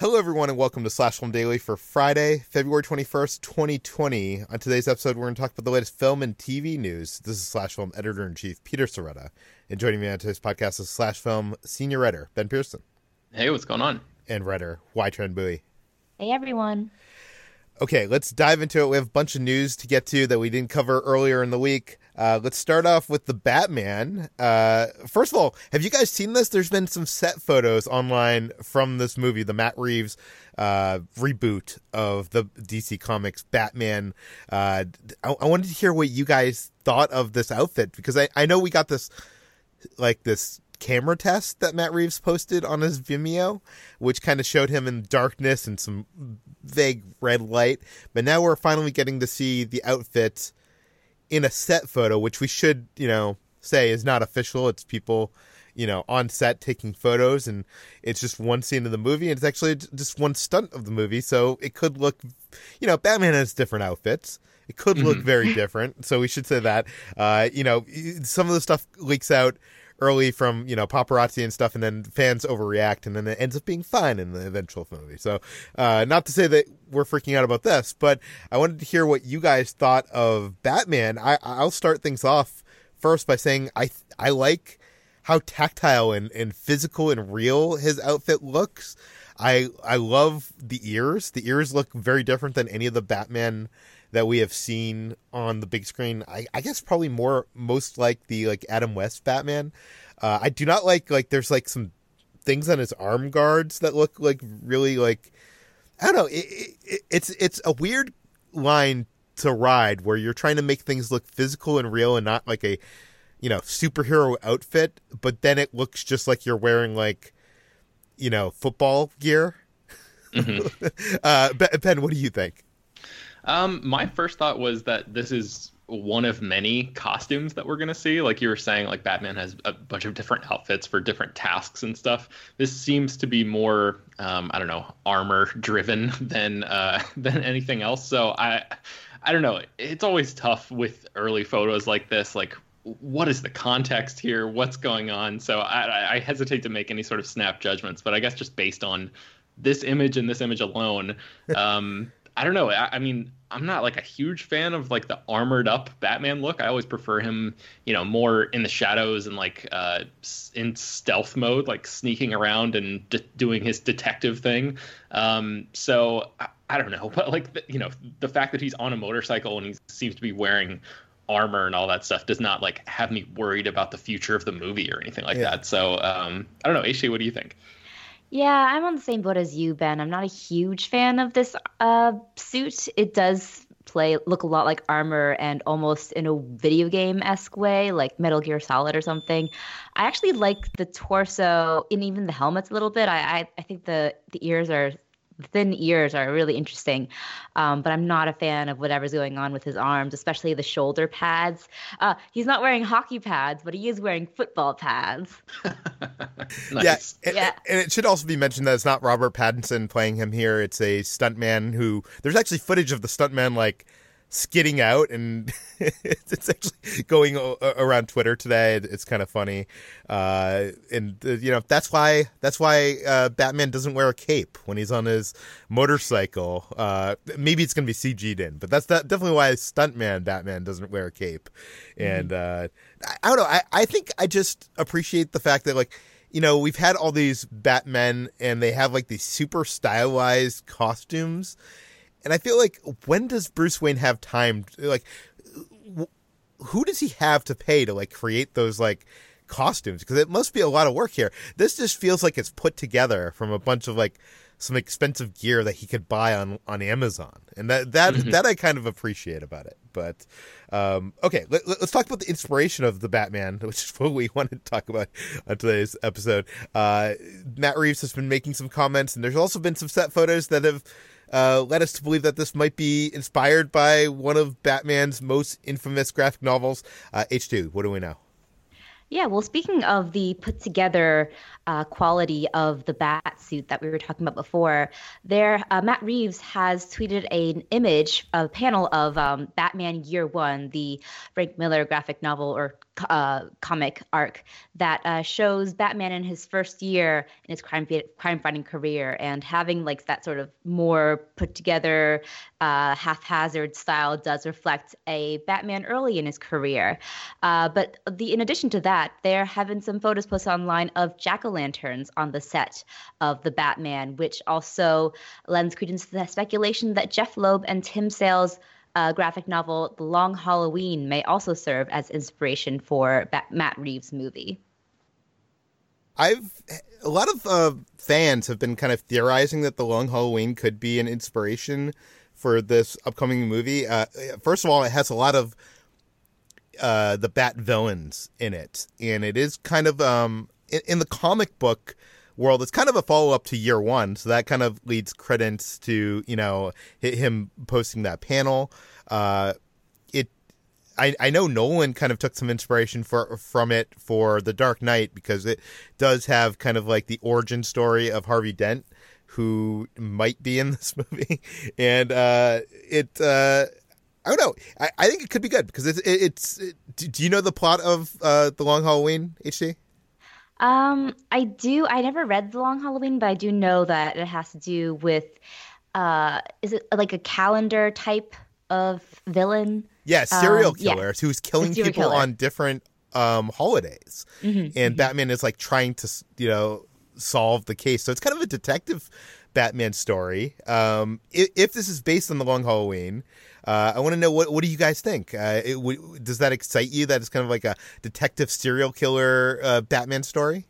Hello, everyone, and welcome to Slash Film Daily for Friday, February 21st, 2020. On today's episode, we're going to talk about the latest film and TV news. This is Slash Film Editor in Chief Peter Sciretta. And joining me on today's podcast is Slash Film Senior Writer Ben Pearson. Hey, what's going on? And writer Hoai-Tran Bui. Hey, everyone. Okay, let's dive into it. We have a bunch of news to get to that we didn't cover earlier in the week. Uh, let's start off with the Batman. Uh, first of all, have you guys seen this? There's been some set photos online from this movie, the Matt Reeves uh, reboot of the DC Comics Batman. Uh, I-, I wanted to hear what you guys thought of this outfit because I, I know we got this like this camera test that Matt Reeves posted on his Vimeo, which kind of showed him in darkness and some vague red light. But now we're finally getting to see the outfit in a set photo, which we should, you know, say is not official. It's people, you know, on set taking photos, and it's just one scene of the movie, and it's actually just one stunt of the movie. So it could look, you know, Batman has different outfits. It could look mm-hmm. very different. So we should say that. Uh, you know, some of the stuff leaks out early from you know paparazzi and stuff, and then fans overreact, and then it ends up being fine in the eventual movie. So, uh, not to say that we're freaking out about this, but I wanted to hear what you guys thought of Batman. I, I'll start things off first by saying I I like how tactile and, and physical and real his outfit looks. I I love the ears. The ears look very different than any of the Batman that we have seen on the big screen. I, I guess probably more most like the like Adam West Batman. Uh, I do not like like there's like some things on his arm guards that look like really like I don't know. It, it, it's it's a weird line to ride where you're trying to make things look physical and real and not like a you know superhero outfit, but then it looks just like you're wearing like you know football gear. Mm-hmm. uh, Ben, what do you think? Um, my first thought was that this is one of many costumes that we're going to see. Like you were saying, like Batman has a bunch of different outfits for different tasks and stuff. This seems to be more, um, I don't know, armor driven than uh, than anything else. So I, I don't know. It's always tough with early photos like this. Like what is the context here? What's going on? So I, I hesitate to make any sort of snap judgments, but I guess just based on this image and this image alone, um, I don't know. I, I, mean, I'm not like a huge fan of like the armored up Batman look. I always prefer him, you know, more in the shadows and like uh, in stealth mode, like sneaking around and de- doing his detective thing. Um, so I, I, don't know, but like the, you know, the fact that he's on a motorcycle and he seems to be wearing armor and all that stuff does not like have me worried about the future of the movie or anything like yeah. that. So um, I don't know, H. what do you think? Yeah, I'm on the same boat as you, Ben. I'm not a huge fan of this uh, suit. It does play look a lot like armor and almost in a video game esque way, like Metal Gear Solid or something. I actually like the torso and even the helmets a little bit. I I, I think the the ears are thin ears are really interesting. Um, but I'm not a fan of whatever's going on with his arms, especially the shoulder pads. Uh, he's not wearing hockey pads, but he is wearing football pads. nice. Yeah, and, yeah. And it should also be mentioned that it's not Robert Pattinson playing him here. It's a stuntman who. There's actually footage of the stuntman like skidding out and it's actually going around twitter today. It's kind of funny. Uh, and uh, you know that's why that's why uh, batman doesn't wear a cape when he's on his motorcycle. Uh, maybe it's going to be cg'd in but that's definitely why stuntman batman doesn't wear a cape. And mm-hmm. Uh, I, I, don't know I, I think i just appreciate the fact that like you know we've had all these batmen and they have like these super stylized costumes and I feel like when does Bruce Wayne have time? Like, who does he have to pay to like create those like costumes? Because it must be a lot of work here. This just feels like it's put together from a bunch of like some expensive gear that he could buy on on Amazon, and that that mm-hmm. that I kind of appreciate about it. But um, okay, let, us talk about the inspiration of the Batman, which is what we wanted to talk about on today's episode. Uh, Matt Reeves has been making some comments, and there's also been some set photos that have uh, led us to believe that this might be inspired by one of Batman's most infamous graphic novels. Uh, HT, what do we know? Yeah, well, speaking of the put together uh, quality of the bat suit that we were talking about before, there uh, Matt Reeves has tweeted an image, a panel of um, Batman Year One, the Frank Miller graphic novel or uh, comic arc that uh, shows Batman in his first year in his crime crime fighting career and having like that sort of more put together uh, haphazard style does reflect a Batman early in his career. Uh, but the in addition to that, there have been some photos posted online of jack o' lanterns on the set of the Batman, which also lends credence to the speculation that Jeph Loeb and Tim Sale's uh, graphic novel The Long Halloween may also serve as inspiration for Matt Reeves' movie. I've a lot of uh, fans have been kind of theorizing that The Long Halloween could be an inspiration for this upcoming movie. Uh, first of all, it has a lot of uh, the Bat villains in it, and it is kind of um, in, in the comic book world. It's kind of a follow up to year one, so that kind of leads credence to you know him posting that panel. Uh, it, I I know Nolan kind of took some inspiration for from it for The Dark Knight because it does have kind of like the origin story of Harvey Dent, who might be in this movie, and uh, it. Uh, I don't know. I, I think it could be good because it's it, it's. It, do you know the plot of uh, the Long Halloween? HT. Um, I do. I never read The Long Halloween, but I do know that it has to do with, uh, is it like a calendar type of villain? Yeah, serial um, killers yeah. who's killing people killer. on different um holidays, mm-hmm, and mm-hmm. Batman is like trying to you know solve the case. So it's kind of a detective Batman story. Um, if, if this is based on The Long Halloween. Uh, I want to know what what do you guys think? Uh, it, w- does that excite you? That it's kind of like a detective serial killer uh, Batman story.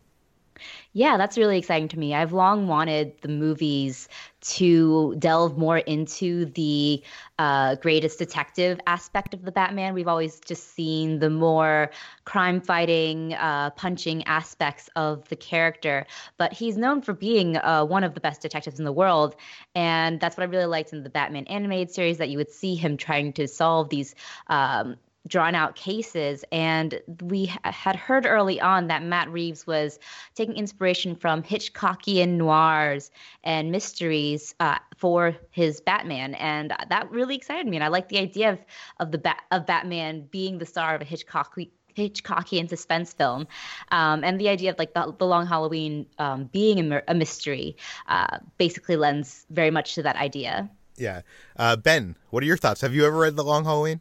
Yeah, that's really exciting to me. I've long wanted the movies to delve more into the uh, greatest detective aspect of the Batman. We've always just seen the more crime fighting, uh, punching aspects of the character, but he's known for being uh, one of the best detectives in the world. And that's what I really liked in the Batman animated series that you would see him trying to solve these um, drawn out cases. And we had heard early on that Matt Reeves was taking inspiration from Hitchcockian noirs and mysteries uh, for his Batman. And that really excited me. And I like the idea of, of the bat, of Batman being the star of a Hitchcock Hitchcockian suspense film, um, and the idea of like the, the Long Halloween um, being a, a mystery uh, basically lends very much to that idea. Yeah, uh, Ben, what are your thoughts? Have you ever read The Long Halloween?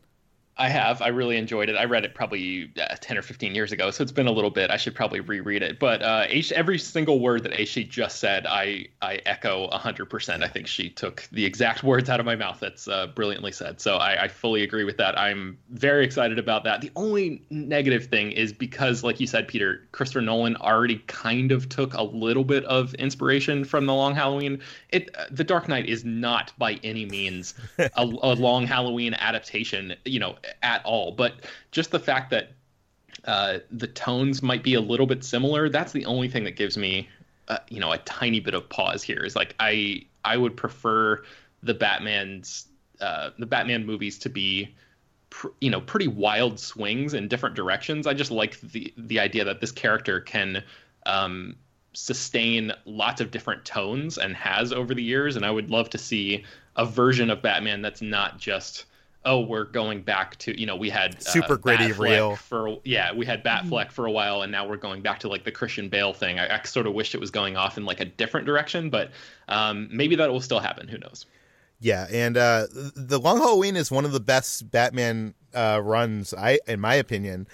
I have. I really enjoyed it. I read it probably uh, 10 or 15 years ago, so it's been a little bit. I should probably reread it. But uh, H- every single word that HT just said, I, I echo 100%. I think she took the exact words out of my mouth. That's uh, brilliantly said. So I, I fully agree with that. I'm very excited about that. The only negative thing is because, like you said, Peter, Christopher Nolan already kind of took a little bit of inspiration from The Long Halloween. It uh, The Dark Knight is not by any means a, a Long Halloween adaptation. You know, at all. But just the fact that uh, the tones might be a little bit similar, that's the only thing that gives me, uh, you know, a tiny bit of pause here. Is like I I would prefer the Batman's uh, the Batman movies to be. You know, pretty wild swings in different directions. I just like the the idea that this character can um, sustain lots of different tones and has over the years. And I would love to see a version of Batman that's not just oh, we're going back to you know we had uh, super gritty real for yeah we had Batfleck mm-hmm. for a while and now we're going back to like the Christian Bale thing. I, I sort of wish it was going off in like a different direction, but um, maybe that will still happen. Who knows? Yeah, and uh, the Long Halloween is one of the best Batman uh, runs, I in my opinion.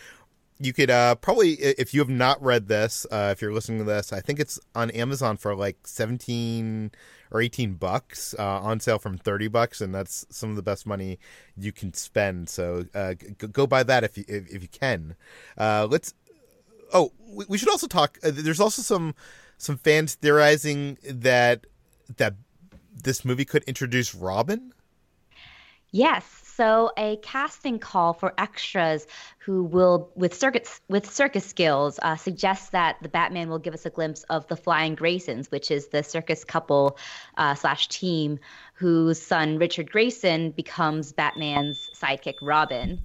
You could uh, probably, if you have not read this, uh, if you're listening to this, I think it's on Amazon for like seventeen or 18 bucks uh, on sale from 30 bucks and that's some of the best money you can spend. So uh, g- go buy that if you if, if you can. Uh, let's oh we, we should also talk uh, there's also some some fans theorizing that that this movie could introduce robin? Yes so a casting call for extras who will, with circus with circus skills, uh, suggests that the Batman will give us a glimpse of the Flying Graysons, which is the circus couple uh, slash team whose son Richard Grayson becomes Batman's sidekick Robin.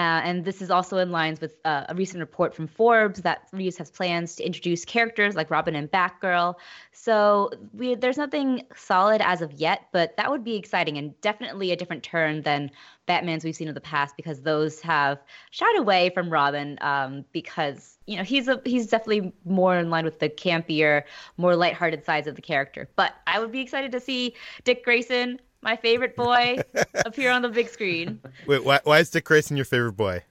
Uh, and this is also in lines with uh, a recent report from Forbes that Reeves has plans to introduce characters like Robin and Batgirl. So we, there's nothing solid as of yet, but that would be exciting and definitely a different turn than Batmans we've seen in the past because those have shied away from Robin um, because you know he's a he's definitely more in line with the campier, more lighthearted sides of the character. But I would be excited to see Dick Grayson my favorite boy, appear on the big screen. Wait, why, why is Dick Grayson your favorite boy?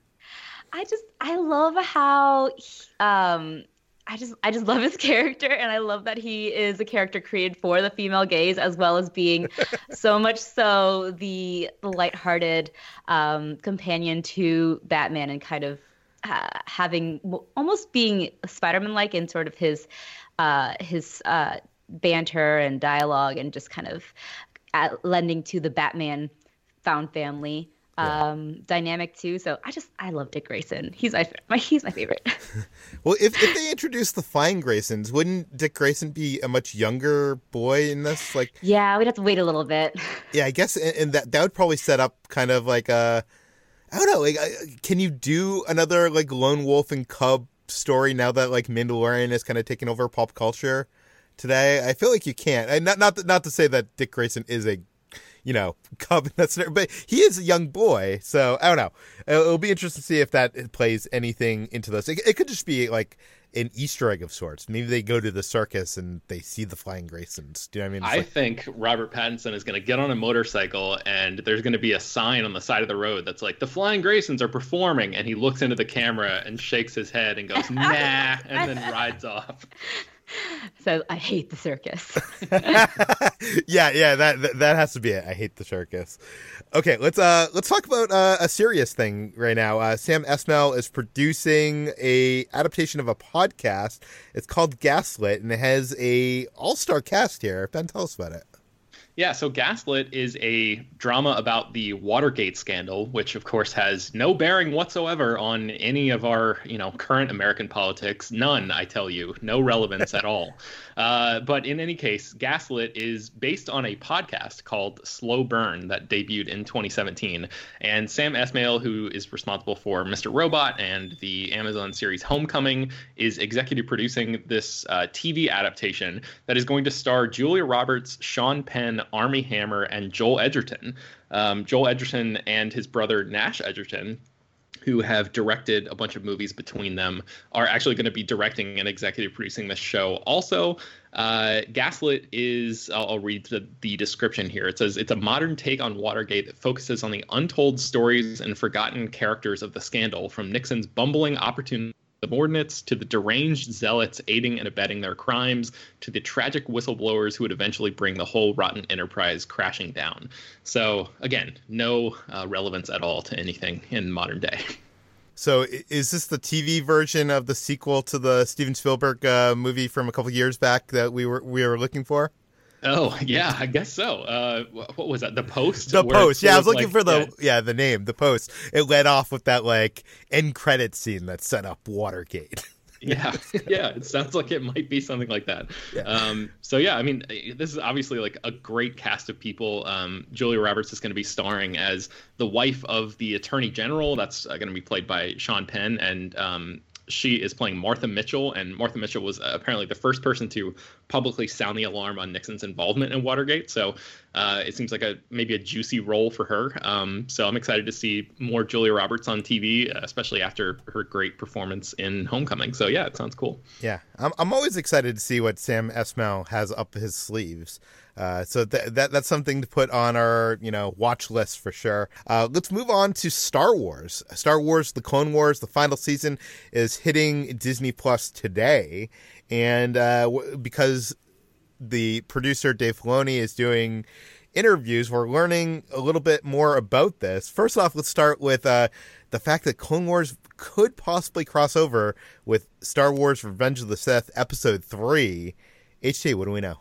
I just I love how he, um I just I just love his character and I love that he is a character created for the female gaze as well as being so much so the the lighthearted um, companion to Batman and kind of uh, having almost being Spider-Man like in sort of his uh, his uh, banter and dialogue and just kind of at lending to the Batman found family um, yeah. dynamic too. So I just I love Dick Grayson. He's my, my he's my favorite. well, if if they introduced the Flying Graysons, wouldn't Dick Grayson be a much younger boy in this? Like, yeah, we'd have to wait a little bit. Yeah, I guess, and, and that that would probably set up kind of like a I don't know. Like, can you do another like lone wolf and cub story now that like Mandalorian is kind of taking over pop culture? Today. I feel like you can't. And not not not to say that Dick Grayson is a you know cub that's but he is a young boy. So I don't know. It'll, be interesting to see if that plays anything into this. It, it could just be like an Easter egg of sorts. Maybe they go to the circus and they see the flying Graysons. Do you know what I mean? It's I like... think Robert Pattinson is going to get on a motorcycle and there's going to be a sign on the side of the road that's like the flying Graysons are performing, and he looks into the camera and shakes his head and goes nah, and then rides off. so I hate the circus. yeah, yeah, that, that has to be it. I hate the circus. Okay, let's uh let's talk about uh, a serious thing right now. Uh, Sam Esmail is producing a adaptation of a podcast. It's called Gaslit, and it has a all star cast here. Ben, tell us about it. Yeah, so Gaslit is a drama about the Watergate scandal, which of course has no bearing whatsoever on any of our, you know, current American politics. None, I tell you, no relevance at all. Uh, but in any case, Gaslit is based on a podcast called Slow Burn that debuted in 2017. And Sam Esmail, who is responsible for Mr. Robot and the Amazon series Homecoming, is executive producing this uh, TV adaptation that is going to star Julia Roberts, Sean Penn, Armie Hammer, and Joel Edgerton. Um, Joel Edgerton and his brother Nash Edgerton who have directed a bunch of movies between them, are actually going to be directing and executive producing this show. Also, uh, Gaslit is, I'll, I'll read the, the, description here. It says it's a modern take on Watergate that focuses on the untold stories and forgotten characters of the scandal, from Nixon's bumbling opportunity subordinates to the deranged zealots aiding and abetting their crimes to the tragic whistleblowers who would eventually bring the whole rotten enterprise crashing down. So, again, no uh, relevance at all to anything in modern day. So, is this the TV version of the sequel to the Steven Spielberg uh, movie from a couple years back that we were we were looking for? Oh yeah, I guess so. Uh, what was that? The Post. The Post. Yeah, I was looking like, for the yeah. yeah. the name. The Post. It led off with that like end credit scene that set up Watergate. yeah, yeah. It sounds like it might be something like that. Yeah. Um, so yeah, I mean, this is obviously like a great cast of people. Um, Julia Roberts is going to be starring as the wife of the Attorney General. That's uh, going to be played by Sean Penn, and um, she is playing Martha Mitchell, and Martha Mitchell was uh, apparently the first person to publicly sound the alarm on Nixon's involvement in Watergate. So uh, it seems like a maybe a juicy role for her. Um, so I'm excited to see more Julia Roberts on TV, especially after her great performance in Homecoming. So yeah, it sounds cool. Yeah, I'm I'm always excited to see what Sam Esmail has up his sleeves. Uh, so th- that that's something to put on our you know watch list for sure. Uh, let's move on to Star Wars. Star Wars: The Clone Wars, the final season is hitting Disney Plus today, and uh, w- because the producer Dave Filoni is doing interviews, we're learning a little bit more about this. First off, let's start with uh, the fact that Clone Wars could possibly cross over with Star Wars: Revenge of the Sith Episode Three. HT, what do we know?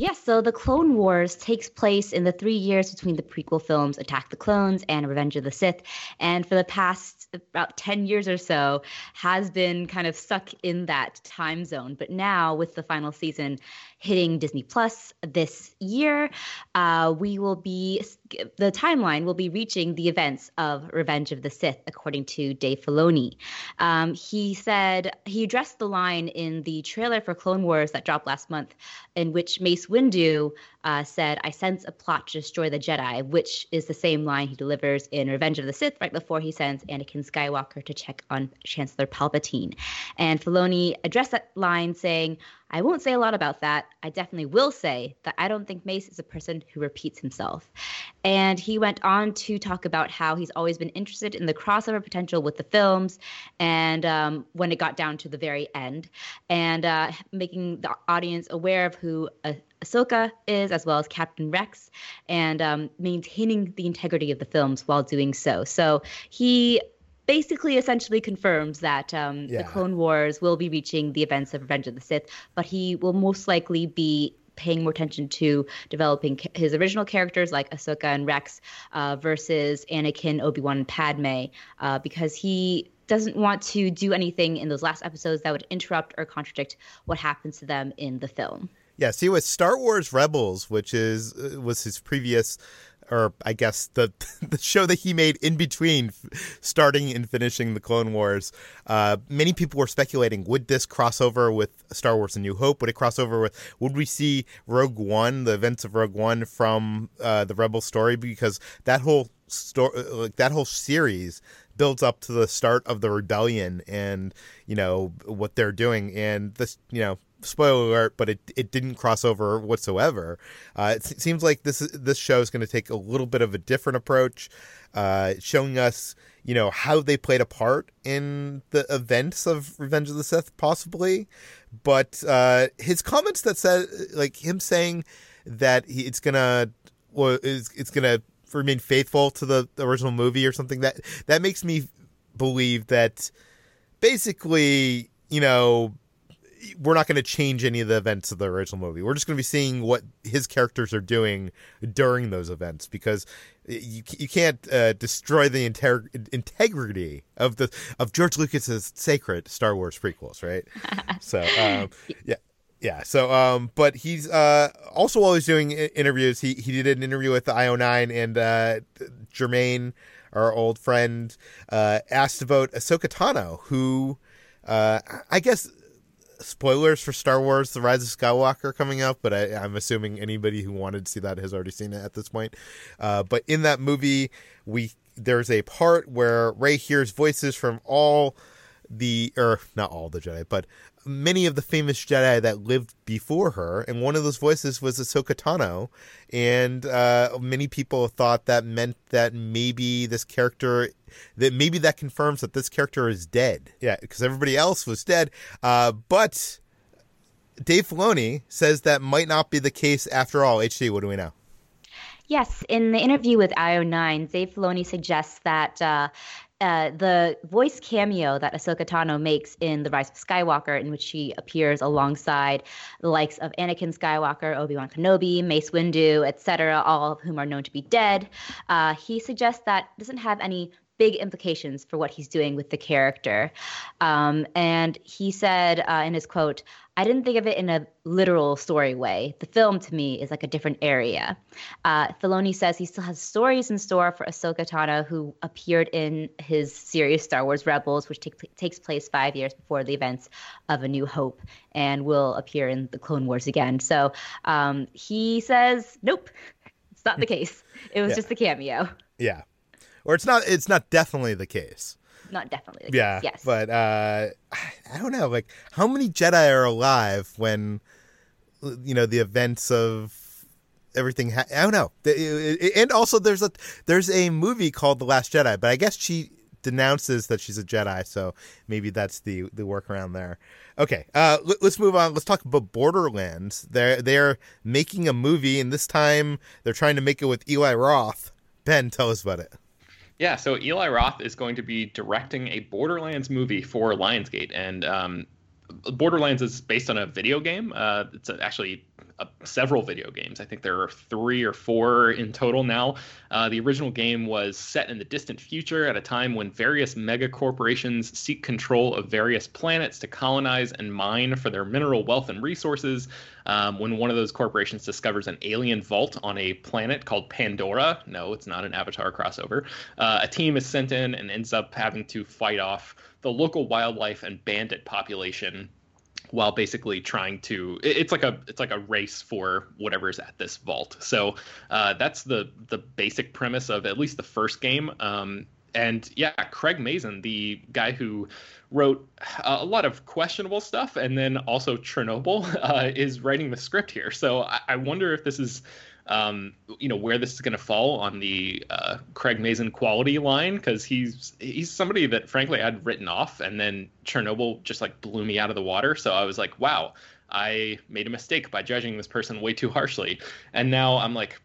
Yes, yeah, so the Clone Wars takes place in the three years between the prequel films Attack the Clones and Revenge of the Sith. And for the past about 10 years or so, has been kind of stuck in that time zone. But now, with the final season hitting Disney Plus this year. Uh, we will be the timeline will be reaching the events of Revenge of the Sith, according to Dave Filoni. Um, he said he addressed the line in the trailer for Clone Wars that dropped last month, in which Mace Windu uh, said, I sense a plot to destroy the Jedi, which is the same line he delivers in Revenge of the Sith right before he sends Anakin Skywalker to check on Chancellor Palpatine. And Filoni addressed that line saying, I won't say a lot about that. I definitely will say that I don't think Mace is a person who repeats himself. And he went on to talk about how he's always been interested in the crossover potential with the films, and um, when it got down to the very end, and uh, making the audience aware of who uh, Ahsoka is, as well as Captain Rex, and um, maintaining the integrity of the films while doing so. So he basically essentially confirms that um, yeah. the Clone Wars will be reaching the events of Revenge of the Sith, but he will most likely be paying more attention to developing his original characters like Ahsoka and Rex uh, versus Anakin, Obi Wan, and Padme, uh, because he doesn't want to do anything in those last episodes that would interrupt or contradict what happens to them in the film. Yeah, see, with Star Wars Rebels, which is uh, was his previous, or I guess the the show that he made in between starting and finishing the Clone Wars, uh, many people were speculating: would this cross over with Star Wars: A New Hope? Would it cross over with? Would we see Rogue One, the events of Rogue One from uh, the Rebel story? Because that whole story, uh, like that whole series, builds up to the start of the rebellion and you know what they're doing and this you know spoiler alert, but it it didn't cross over whatsoever. Uh, it seems like this this show is going to take a little bit of a different approach, uh, showing us you know how they played a part in the events of Revenge of the Sith, possibly. But uh, his comments that said like him saying that he, it's gonna well it's, it's gonna remain faithful to the, the original movie or something that that makes me believe that basically you know we're not going to change any of the events of the original movie. We're just going to be seeing what his characters are doing during those events because you you can't uh, destroy the integrity of the of George Lucas's sacred Star Wars prequels, right? so um, yeah. Yeah, so um, but he's uh also while he's doing interviews, he he did an interview with the IO9 and uh, Germain, our old friend, uh, asked about Ahsoka Tano, who uh, I guess spoilers for Star Wars: The Rise of Skywalker coming up, but I, am assuming anybody who wanted to see that has already seen it at this point. Uh, but in that movie, we there's a part where Rey hears voices from all the or not all the Jedi, but many of the famous Jedi that lived before her, and one of those voices was Ahsoka Tano, and uh, many people thought that meant that maybe this character, that maybe that confirms that this character is dead. Yeah, because everybody else was dead. Uh, but Dave Filoni says that might not be the case after all. HT, what do we know? Yes, in the interview with IO9, Dave Filoni suggests that uh, uh, the voice cameo that Ahsoka Tano makes in The Rise of Skywalker, in which she appears alongside the likes of Anakin Skywalker, Obi Wan Kenobi, Mace Windu, etc., all of whom are known to be dead, uh, he suggests that doesn't have any big implications for what he's doing with the character. Um, and he said uh, in his quote, I didn't think of it in a literal story way. The film to me is like a different area. Uh, Filoni says he still has stories in store for Ahsoka Tano, who appeared in his series Star Wars Rebels, which take, takes place five years before the events of A New Hope, and will appear in the Clone Wars again. So um, he says, nope, it's not the case. It was yeah. just a cameo. Yeah or it's not it's not definitely the case. Not definitely yeah yes. but uh i don't know like how many jedi are alive when you know the events of everything ha- i don't know. And also there's a there's a movie called the last jedi but i guess she denounces that she's a jedi so maybe that's the the workaround there. Okay uh let's move on. Let's talk about borderlands. They're they're making a movie and this time they're trying to make it with eli roth. Ben tell us about it yeah, so Eli Roth is going to be directing a Borderlands movie for Lionsgate, and um, Borderlands is based on a video game. Uh, it's actually uh, several video games. I think there are three or four in total now. Uh, the original game was set in the distant future at a time when various mega corporations seek control of various planets to colonize and mine for their mineral wealth and resources. Um, when one of those corporations discovers an alien vault on a planet called Pandora, no, it's not an Avatar crossover, uh, a team is sent in and ends up having to fight off the local wildlife and bandit population while basically trying to it's like a it's like a race for whatever's at this vault. So uh, that's the the basic premise of at least the first game. Um, and yeah craig mazin the guy who wrote a lot of questionable stuff and then also chernobyl uh, is writing the script here. So I, I wonder if this is um, you know where this is going to fall on the uh, Craig Mazin quality line because he's he's somebody that frankly I'd written off, and then Chernobyl just like blew me out of the water. So I was like, wow, I made a mistake by judging this person way too harshly, and now I'm like.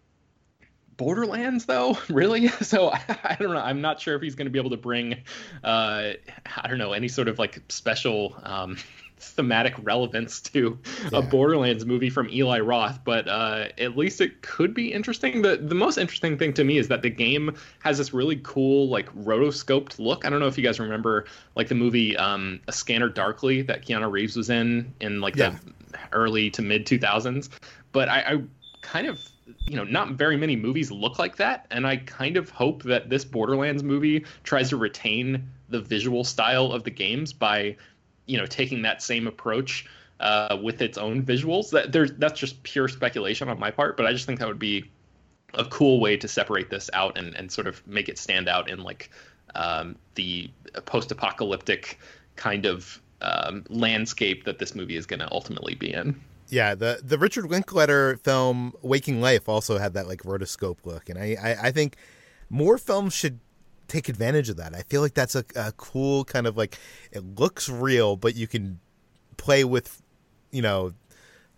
Borderlands, though, really? So I, don't know. I'm not sure if he's going to be able to bring, uh, I don't know, any sort of like special um, thematic relevance to yeah. a Borderlands movie from Eli Roth, but uh, at least it could be interesting. The the most interesting thing to me is that the game has this really cool like rotoscoped look. I don't know if you guys remember like the movie um, A Scanner Darkly that Keanu Reeves was in in like yeah. the early to mid 2000s, but I, I kind of you know, not very many movies look like that, and I kind of hope that this Borderlands movie tries to retain the visual style of the games by you know taking that same approach uh, with its own visuals. That there's that's just pure speculation on my part, but I just think that would be a cool way to separate this out and, and sort of make it stand out in like um, the post-apocalyptic kind of um, landscape that this movie is going to ultimately be in. Yeah, the the Richard Linklater film Waking Life also had that like rotoscope look, and I I, I think more films should take advantage of that. I feel like that's a, a cool kind of like it looks real, but you can play with, you know,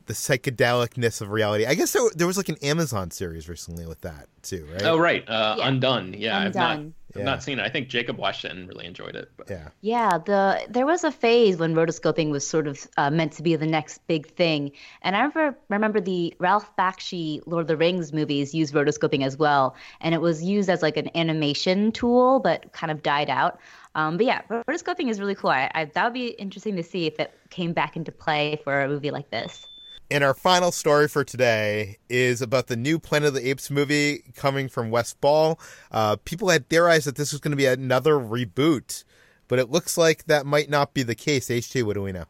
the psychedelicness of reality. I guess there, there, was like an Amazon series recently with that too, right? Oh, right, uh, yeah. Undone. Yeah, Undone. I've not, I've not seen it. I think Jacob watched it and really enjoyed it. But. Yeah, yeah. The there was a phase when rotoscoping was sort of uh, meant to be the next big thing, and I remember remember the Ralph Bakshi Lord of the Rings movies used rotoscoping as well, and it was used as like an animation tool, but kind of died out. Um, but yeah, rotoscoping is really cool. I, I, that would be interesting to see if it came back into play for a movie like this. And our final story for today is about the new Planet of the Apes movie coming from Wes Ball. Uh, people had theorized that this was going to be another reboot, but it looks like that might not be the case. HT, what do we know?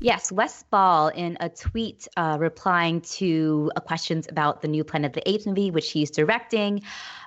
Yes, Wes Ball, in a tweet uh, replying to uh, questions about the new Planet of the Apes movie, which he's directing,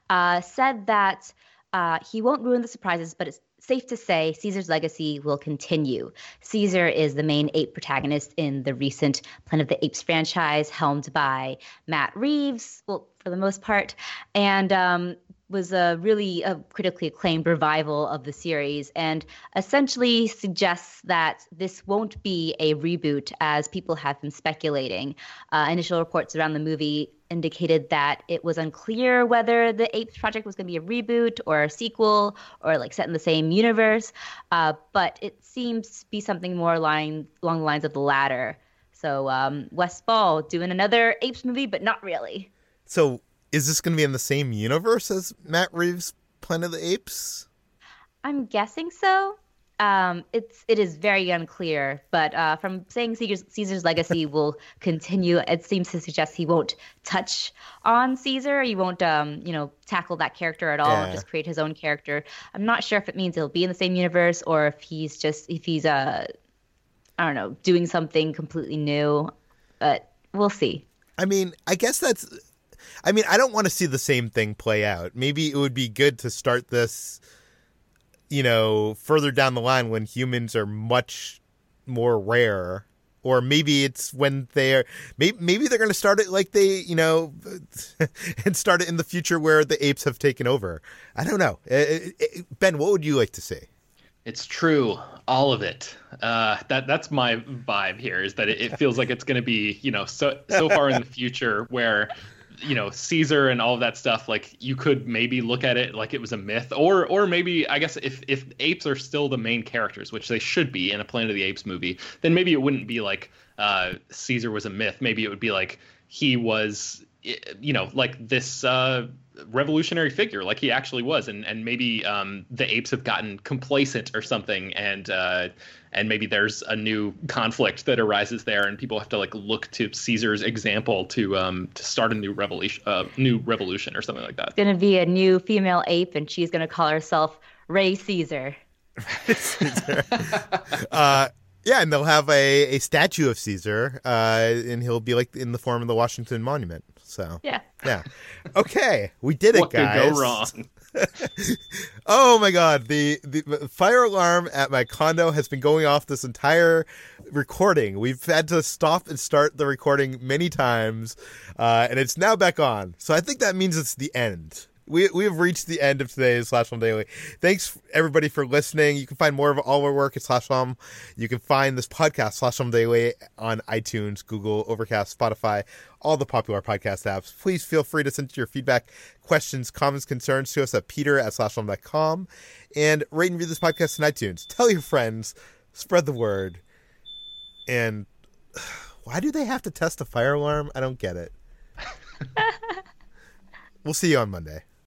uh, said that uh, he won't ruin the surprises, but it's safe to say Caesar's legacy will continue. Caesar is the main ape protagonist in the recent Planet of the Apes franchise, helmed by Matt Reeves, well, for the most part. And um, was a really a critically acclaimed revival of the series and essentially suggests that this won't be a reboot as people have been speculating. Uh, initial reports around the movie indicated that it was unclear whether the Apes project was going to be a reboot or a sequel or like set in the same universe, uh, but it seems to be something more line, along the lines of the latter. So um, Wes Ball doing another Apes movie, but not really. So is this going to be in the same universe as Matt Reeves' Planet of the Apes? I'm guessing so. Um, it's it is very unclear, but uh, from saying Caesar's, Caesar's legacy will continue, it seems to suggest he won't touch on Caesar. He won't, um, you know, tackle that character at all. Yeah. Just create his own character. I'm not sure if it means he'll be in the same universe or if he's just if he's uh, I don't know, doing something completely new. But we'll see. I mean, I guess that's I mean, I don't want to see the same thing play out. Maybe it would be good to start this, you know, further down the line when humans are much more rare. Or maybe it's when they're maybe, maybe they're going to start it like they, you know, and start it in the future where the apes have taken over. I don't know. Eh, eh, eh, ben, what would you like to see? It's true, all of it. Uh, that that's my vibe here. Is that it, it feels like it's going to be, you know, so so far in the future where you know Caesar and all of that stuff like you could maybe look at it like it was a myth or or maybe I guess if if apes are still the main characters which they should be in a Planet of the Apes movie then maybe it wouldn't be like uh, Caesar was a myth. Maybe it would be like he was you know like this uh, revolutionary figure like he actually was and and maybe um, the apes have gotten complacent or something and uh, and maybe there's a new conflict that arises there and people have to like look to Caesar's example to um to start a new revolution uh, new revolution or something like that. It's going to be a new female ape and she's going to call herself Ray Caesar. Caesar. uh yeah, and they'll have a, a statue of Caesar, uh, and he'll be like in the form of the Washington Monument. So yeah, yeah. Okay, we did it, what guys. What could go wrong? oh my god, the, the fire alarm at my condo has been going off this entire recording. We've had to stop and start the recording many times, uh, and it's now back on. So I think that means it's the end we we have reached the end of today's Slash Film Daily. Thanks everybody for listening. You can find more of all our work at Slash Film. You can find this podcast Slash Film Daily on iTunes, Google, Overcast, Spotify, all the popular podcast apps. Please feel free to send your feedback, questions, comments, concerns to us at peter at slashfilm.com and rate and review this podcast on iTunes. Tell your friends, spread the word. And why do they have to test a fire alarm? I don't get it. we'll see you on Monday.